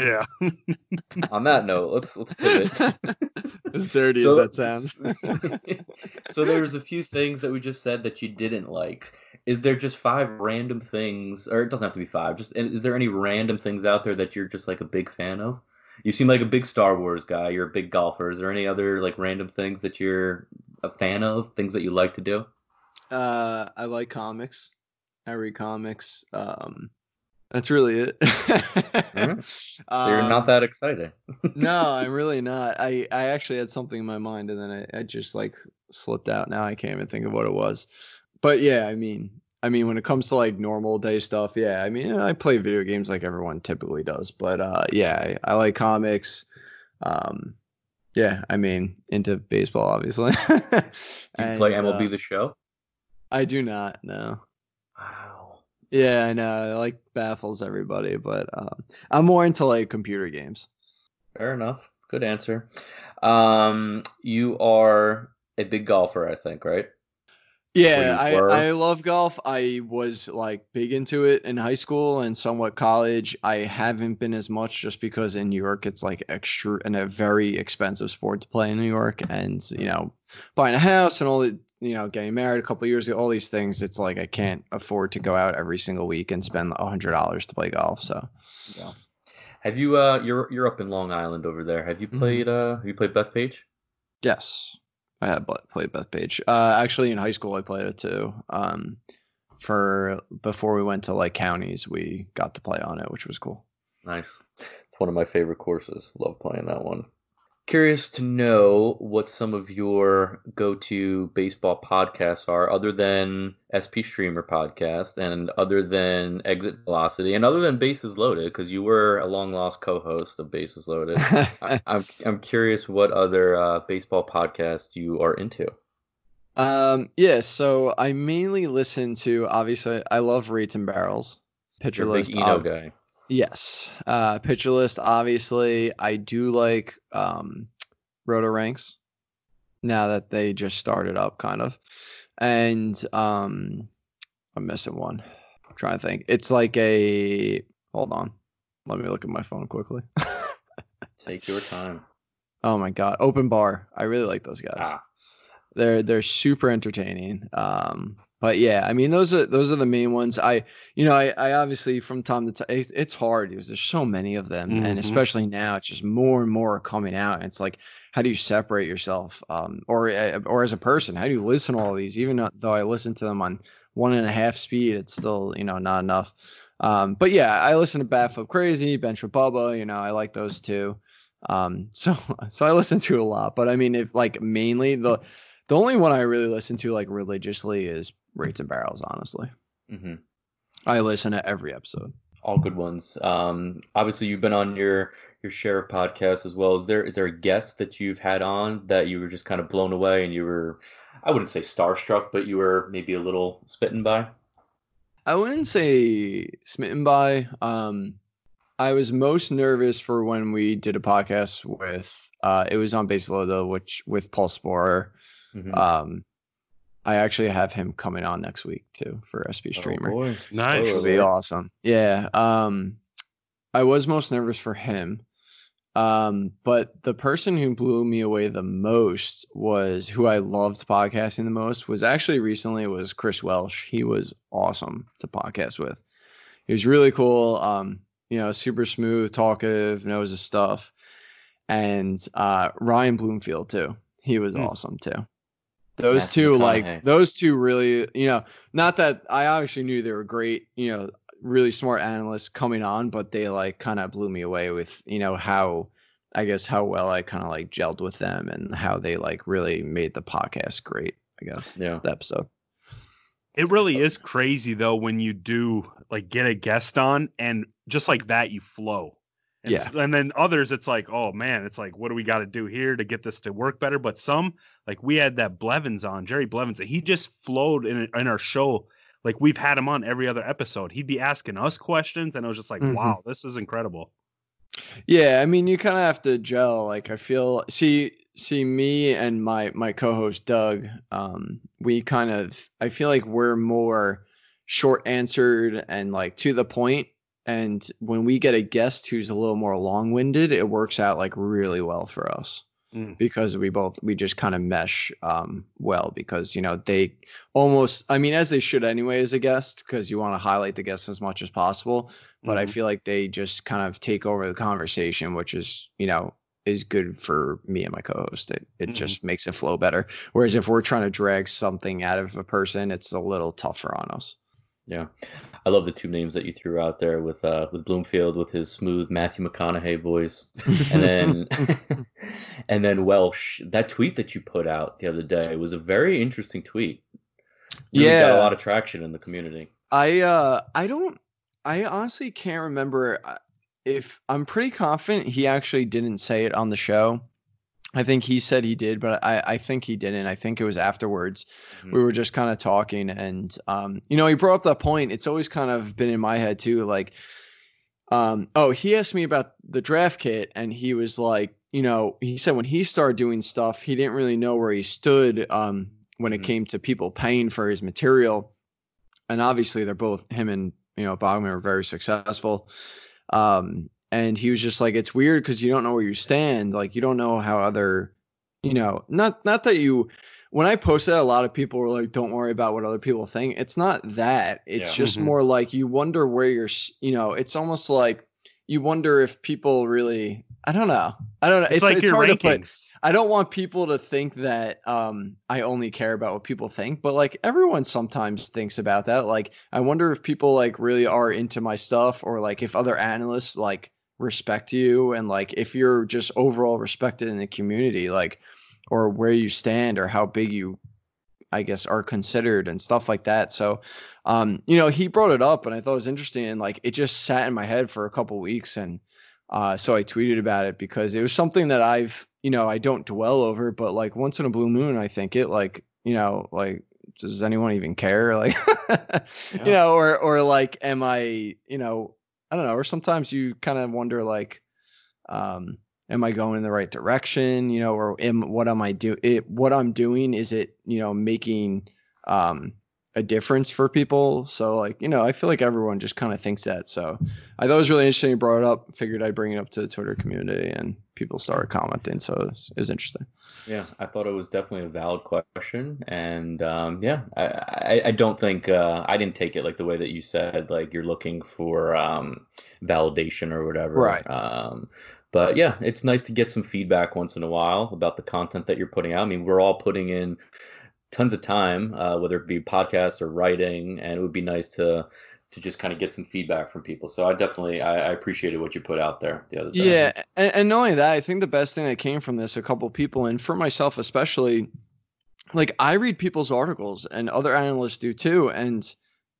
yeah. On that note, let's let's pivot. as dirty so, as that sounds. so there's a few things that we just said that you didn't like. Is there just five random things, or it doesn't have to be five? Just is there any random things out there that you're just like a big fan of? You seem like a big Star Wars guy. You're a big golfer. Is there any other like random things that you're a fan of? Things that you like to do? Uh, I like comics. I read comics. Um, that's really it. right. So you're um, not that excited. no, I'm really not. I I actually had something in my mind and then I, I just like slipped out. Now I can't even think of what it was. But yeah, I mean, I mean, when it comes to like normal day stuff, yeah. I mean, I play video games like everyone typically does, but uh, yeah, I, I like comics. Um, Yeah, I mean, into baseball, obviously. Do you play MLB uh, the Show? I do not. No. Wow. Yeah, I know. It like baffles everybody, but um, I'm more into like computer games. Fair enough. Good answer. Um, you are a big golfer, I think, right? Yeah, were? I, I love golf. I was like big into it in high school and somewhat college. I haven't been as much just because in New York it's like extra and a very expensive sport to play in New York. And you know, buying a house and all the you know, getting married a couple years ago, all these things. It's like I can't afford to go out every single week and spend a hundred dollars to play golf. So Yeah. Have you uh you're you're up in Long Island over there. Have you Mhm. played uh have you played Bethpage? yes, I have pl- played Bethpage. Uh, actually, in high school I played it too. Um, for before we went to like counties, we got to play on it, which was cool. Nice. It's one of my favorite courses. Love playing that one. Curious to know what some of your go-to baseball podcasts are, other than SP Streamer podcast, and other than Exit Velocity, and other than Bases Loaded, because you were a long-lost co-host of Bases Loaded. I, I'm I'm curious what other uh, baseball podcasts you are into. Um, yeah, so I mainly listen to obviously I love rates and barrels. Pitcher You're list. big Eno ob- guy. Yes. Uh pitcher list, obviously. I do like um Roto Ranks now that they just started up kind of. And um I'm missing one. I'm trying to think. It's like a hold on. Let me look at my phone quickly. Take your time. oh my god. Open bar. I really like those guys. Ah, they're they're super entertaining um but yeah i mean those are those are the main ones. I you know i, I obviously from time to time it, it's hard because there's so many of them and Mhm. especially now it's just more and more coming out and it's like how do you separate yourself um or uh, or as a person how do you listen to all these? Even though i listen to them on one and a half speed it's still you know not enough. Um but yeah i listen to bat flip crazy bench with bubba you know i like those two um so so i listen to a lot but i mean if like mainly the the only one I really listen to like religiously is Rates and Barrels. Honestly, hmm I listen to every episode. All good ones. Um, obviously, you've been on your your share of podcasts as well. Is there is there a guest that you've had on that you were just kind of blown away and you were, I wouldn't say starstruck, but you were maybe a little smitten by? I wouldn't say smitten by. Um, I was most nervous for when we did a podcast with. Uh, it was on Bases Loaded, which with Paul Sporer. Mhm. Um, I actually have him coming on next week too for SP Oh, Streamer. boy. Nice. It'll be awesome. Yeah. Um, I was most nervous for him. Um, but the person who blew me away the most was who I loved podcasting the most was actually recently was Chris Welsh. He was awesome to podcast with. He was really cool. Um, you know, super smooth, talkative, knows his stuff. And uh Ryan Bloomfield too. He was Hmm. awesome too. Those Matthew two, like those two really, you know, not that I obviously knew they were great, you know, really smart analysts coming on, but they like kind of blew me away with, you know, how I guess how well I kind of like gelled with them and how they like really made the podcast great, I guess. Yeah. The episode. It really is crazy though when you do like get a guest on and just like that you flow. And, Yeah. and then others it's like, oh man, it's like what do we got to do here to get this to work better? But some like we had that Blevins on, Jerry Blevins, he just flowed in in our show. Like we've had him on every other episode. He'd be asking us questions and I was just like, Mhm. wow, this is incredible. Yeah, I mean, you kind of have to gel. Like, I feel see see me and my my co-host Doug. Um, we kind of I feel like we're more short answered and like to the point. And when we get a guest who's a little more long winded, it works out like really well for us Mm. because we both we just kind of mesh um well because you know they almost I mean as they should anyway as a guest because you want to highlight the guest as much as possible but I Mhm. feel like they just kind of take over the conversation, which is, you know, is good for me and my co-host. It it Mhm. just makes it flow better. Whereas if we're trying to drag something out of a person, it's a little tougher on us. Yeah, I love the two names that you threw out there with uh, with Bloomfield with his smooth Matthew McConaughey voice, and then and then Welsh. That tweet that you put out the other day was a very interesting tweet. Really got Yeah. a lot of traction in the community. I uh I don't I honestly can't remember uh, if I'm pretty confident he actually didn't say it on the show. I think he said he did, but I, I think he didn't. I think it was afterwards. Mhm. We were just kind of talking, and um, you know, he brought up that point. It's always kind of been in my head too. Like, um, oh, he asked me about the draft kit, and he was like, you know, he said when he started doing stuff, he didn't really know where he stood um, when it Mhm. came to people paying for his material, and obviously they're both him and you know Bogman are very successful. Um, and he was just like, it's weird because you don't know where you stand. Like you don't know how other, you know, not not that you. When I posted that, a lot of people were like, "Don't worry about what other people think." It's not that. It's Yeah. just Mhm. more like you wonder where you're. You know, it's almost like you wonder if people really. I don't know. I don't know. It's, like your hard to put. rankings. I don't want people to think that um I only care about what people think, but like everyone sometimes thinks about that. Like I wonder if people like really are into my stuff or like if other analysts like respect you and like if you're just overall respected in the community like or where you stand or how big you I guess are considered and stuff like that. So um you know, he brought it up and I thought it was interesting and like it just sat in my head for a couple weeks and uh, so I tweeted about it because it was something that I've, you know, I don't dwell over, but like once in a blue moon, I think it like, you know, like, does anyone even care? Like, Yeah. you know, or, or like, am I, you know, Don't know, or sometimes you kind of wonder like, um, am I going in the right direction? You know, or am, what am I do it, what I'm doing, is it, you know, making, um, a difference for people. So like, you know, I feel like everyone just kind of thinks that. So I thought it was really interesting. You brought it up. Figured I'd bring it up to the Twitter community, and people started commenting. So it was, it was interesting. Yeah, I thought it was definitely a valid question, and um, yeah, I, I, I don't think uh, I didn't take it like the way that you said, like you're looking for um, validation or whatever. Right. Um, but yeah, it's nice to get some feedback once in a while about the content that you're putting out. I mean, we're all putting in tons of time, uh, whether it be podcasts or writing, and it would be nice to to just kind of get some feedback from people. So I definitely I, I appreciated what you put out there the other day. Yeah, and, and not only that, I think the best thing that came from this, a couple people, and for myself especially, like I read people's articles, and other analysts do too, and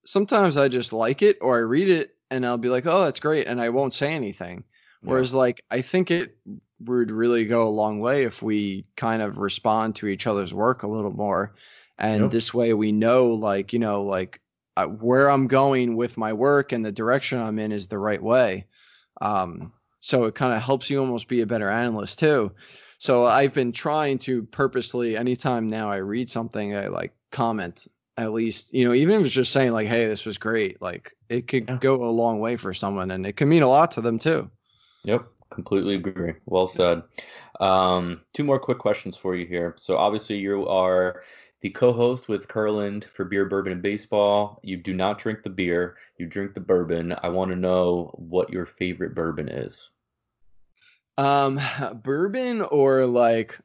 sometimes I just like it, or I read it, and I'll be like, "Oh, that's great," and I won't say anything. Yeah. Whereas, like, I think it would really go a long way if we kind of respond to each other's work a little more. And Yep. this way we know, like, you know, like uh, where I'm going with my work and the direction I'm in is the right way. Um, so it kind of helps you almost be a better analyst too. So I've been trying to purposely, anytime now I read something, I like comment at least, you know, even if it's just saying like, hey, this was great, like it could Yeah. go a long way for someone and it can mean a lot to them too. Yep, completely agree. Well said. Um, two more quick questions for you here. So obviously you are the co-host with Curland for Beer, Bourbon, and Baseball. You do not drink the beer; you drink the bourbon. I want to know what your favorite bourbon is. Um, bourbon or like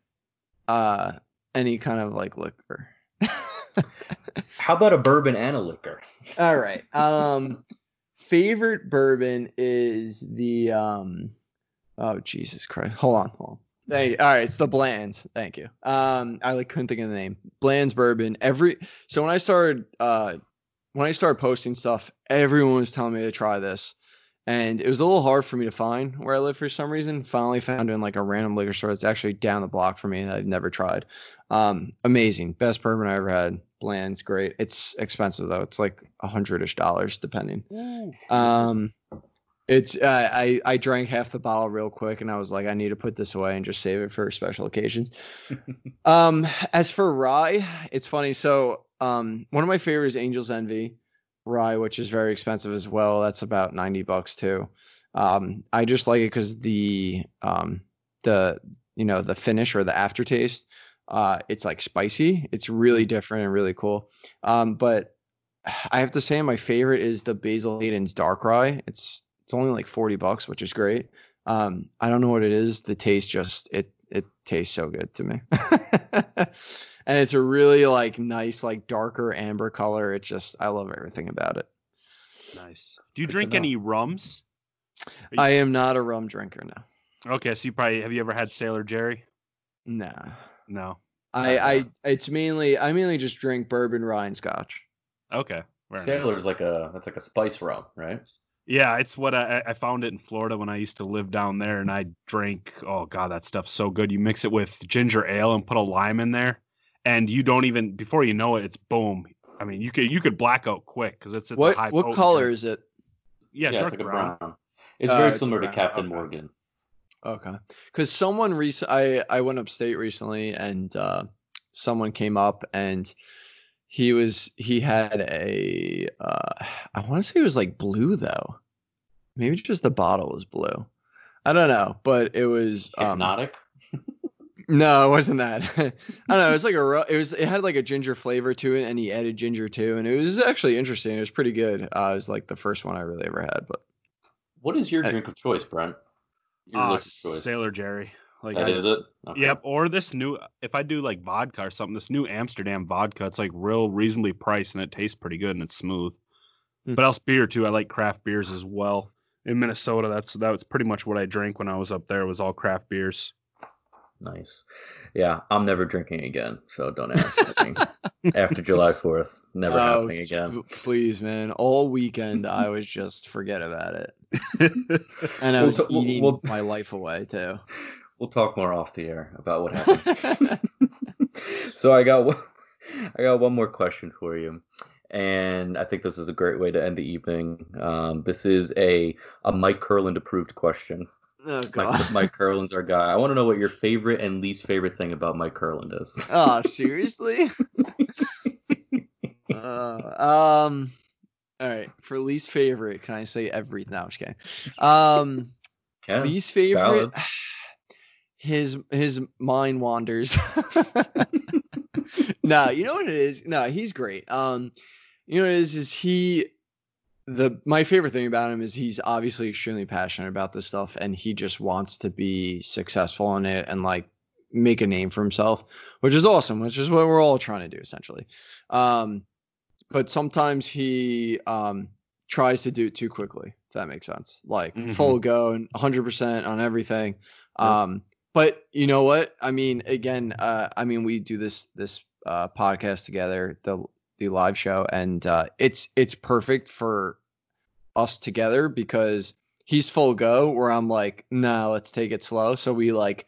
uh any kind of like liquor. How about a bourbon and a liquor? All right. Um favorite bourbon is the um oh Jesus Christ. Hold on, hold on. Thank you. All right, it's the Blanton's. Thank you. Um I like couldn't think of the name. Blanton's bourbon. Every so when I started uh when I started posting stuff, everyone was telling me to try this. And it was a little hard for me to find where I live for some reason. Finally found it in like a random liquor store that's actually down the block from me that I've never tried. Um, amazing. Best bourbon I ever had. Blanton's great. It's expensive though. It's like a hundred ish dollars depending. Um, it's uh, I I drank half the bottle real quick and I was like I need to put this away and just save it for special occasions. um, as for rye, it's funny. So um, one of my favorites, Angel's Envy rye, which is very expensive as well. That's about ninety bucks too. Um, I just like it because the um the you know the finish or the aftertaste uh it's like spicy it's really different and really cool um but i have to say my favorite is the basil hayden's dark rye it's it's only like 40 bucks which is great um i don't know what it is the taste just it it tastes so good to me and it's a really like nice like darker amber color it's just i love everything about it Nice. Do you Good drink any rums? i am not a rum drinker now Okay, so you probably have you ever had Sailor Jerry? nah No. I, I it's mainly I mainly just drink bourbon, rye, and scotch. Okay. very nice. Sailor's like a that's like a spice rum, right? Yeah, it's what I, I found it in Florida when I used to live down there, and I drank. Oh god, that stuff's so good. You mix it with ginger ale and put a lime in there, and you don't even before you know it, it's boom. I mean, you could you could black out quick because it's, it's what a high. what color drink. is it? Yeah, Yeah, dark it's like brown. a brown. It's Oh, very it's similar to Captain okay. Morgan. Okay. Because someone recent, I I went upstate recently, and uh, someone came up, and he was he had a uh, I want to say it was like blue though, maybe just the bottle was blue. I don't know, but it was um, Hpnotiq. no, it wasn't that. I don't know. It was like a ro- it was it had like a ginger flavor to it, and he added ginger too, and it was actually interesting. It was pretty good. Uh, it was like the first one I really ever had, but What is your I- drink of choice, Brent? Your Uh, choice. Sailor Jerry. Like That I- is it. Okay. Yep. Or this new, if I do like vodka or something, this new Amsterdam vodka, it's like real reasonably priced and it tastes pretty good and it's smooth. Hmm. But else beer too. I like craft beers as well. In Minnesota, that's that was pretty much what I drank when I was up there. It was all craft beers. Nice. Yeah, I'm never drinking again, so don't ask me. After July 4th, never Oh, happening again. p- please, man. All weekend I was just forget about it. And I We'll was t- we'll- eating we'll- my life away too. We'll talk more off the air about what happened. so I got one, I got one more question for you, and I think this is a great way to end the evening. Um, this is a a Mike Curland approved question. oh Mike, god. Mike Curland's our guy. I want to know what your favorite and least favorite thing about Mike Curland is. oh, seriously? uh, um all right. For least favorite, can I say everything? No, I'm just kidding. Um Okay. least favorite valid. his his mind wanders. No you know what it is? No he's great. Um you know what it is is he the my favorite thing about him is he's obviously extremely passionate about this stuff and he just wants to be successful in it and like make a name for himself which is awesome which is what we're all trying to do essentially. Um but sometimes he um tries to do it too quickly if that makes sense. Like Mhm. full go and 100% on everything. Yeah. But you know what? I mean again uh i mean we do this this uh podcast together the the live show and uh it's it's perfect for us together because he's full go where i'm like no let's take it slow. So we like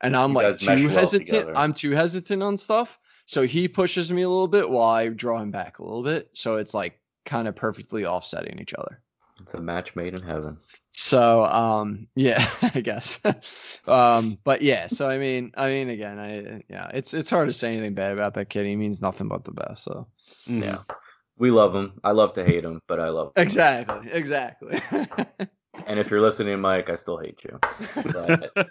and i'm You like too well hesitant together. i'm too hesitant on stuff. So he pushes me a little bit while i draw him back a little bit. So it's like kind of perfectly offsetting each other. It's a match made in heaven. So um yeah i guess um but yeah so i mean i mean again i yeah it's it's hard to say anything bad about that kid he means nothing but the best so. Yeah. We love him. I love to hate him, but I love him. exactly exactly And if you're listening, Mike, I still hate you. But-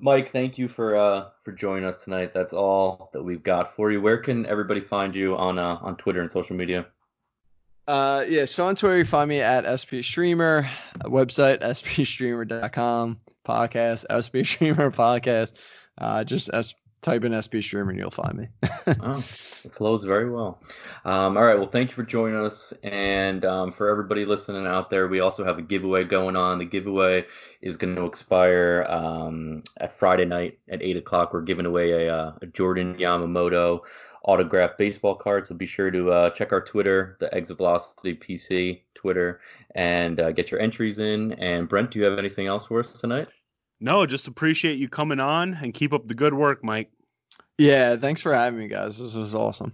Mike, thank you for uh for joining us tonight. That's all that we've got for you. Where can everybody find you on uh, on Twitter and social media? Uh yeah so on twitter you find me at sp streamer website spstreamer.com podcast sp streamer podcast uh just s type in sp streamer and you'll find me Oh, it flows very well. Um, all right. Well, thank you for joining us. And um, for everybody listening out there, we also have a giveaway going on. The giveaway is going to expire um, at Friday night at 8 o'clock. We're giving away a, uh, a Jordan Yamamoto autographed baseball card. So be sure to uh, check our Twitter, the Exit Velocity PC Twitter, and uh, get your entries in. And Brent, do you have anything else for us tonight? No, just appreciate you coming on and keep up the good work, Mike. yeah thanks for having me guys this was awesome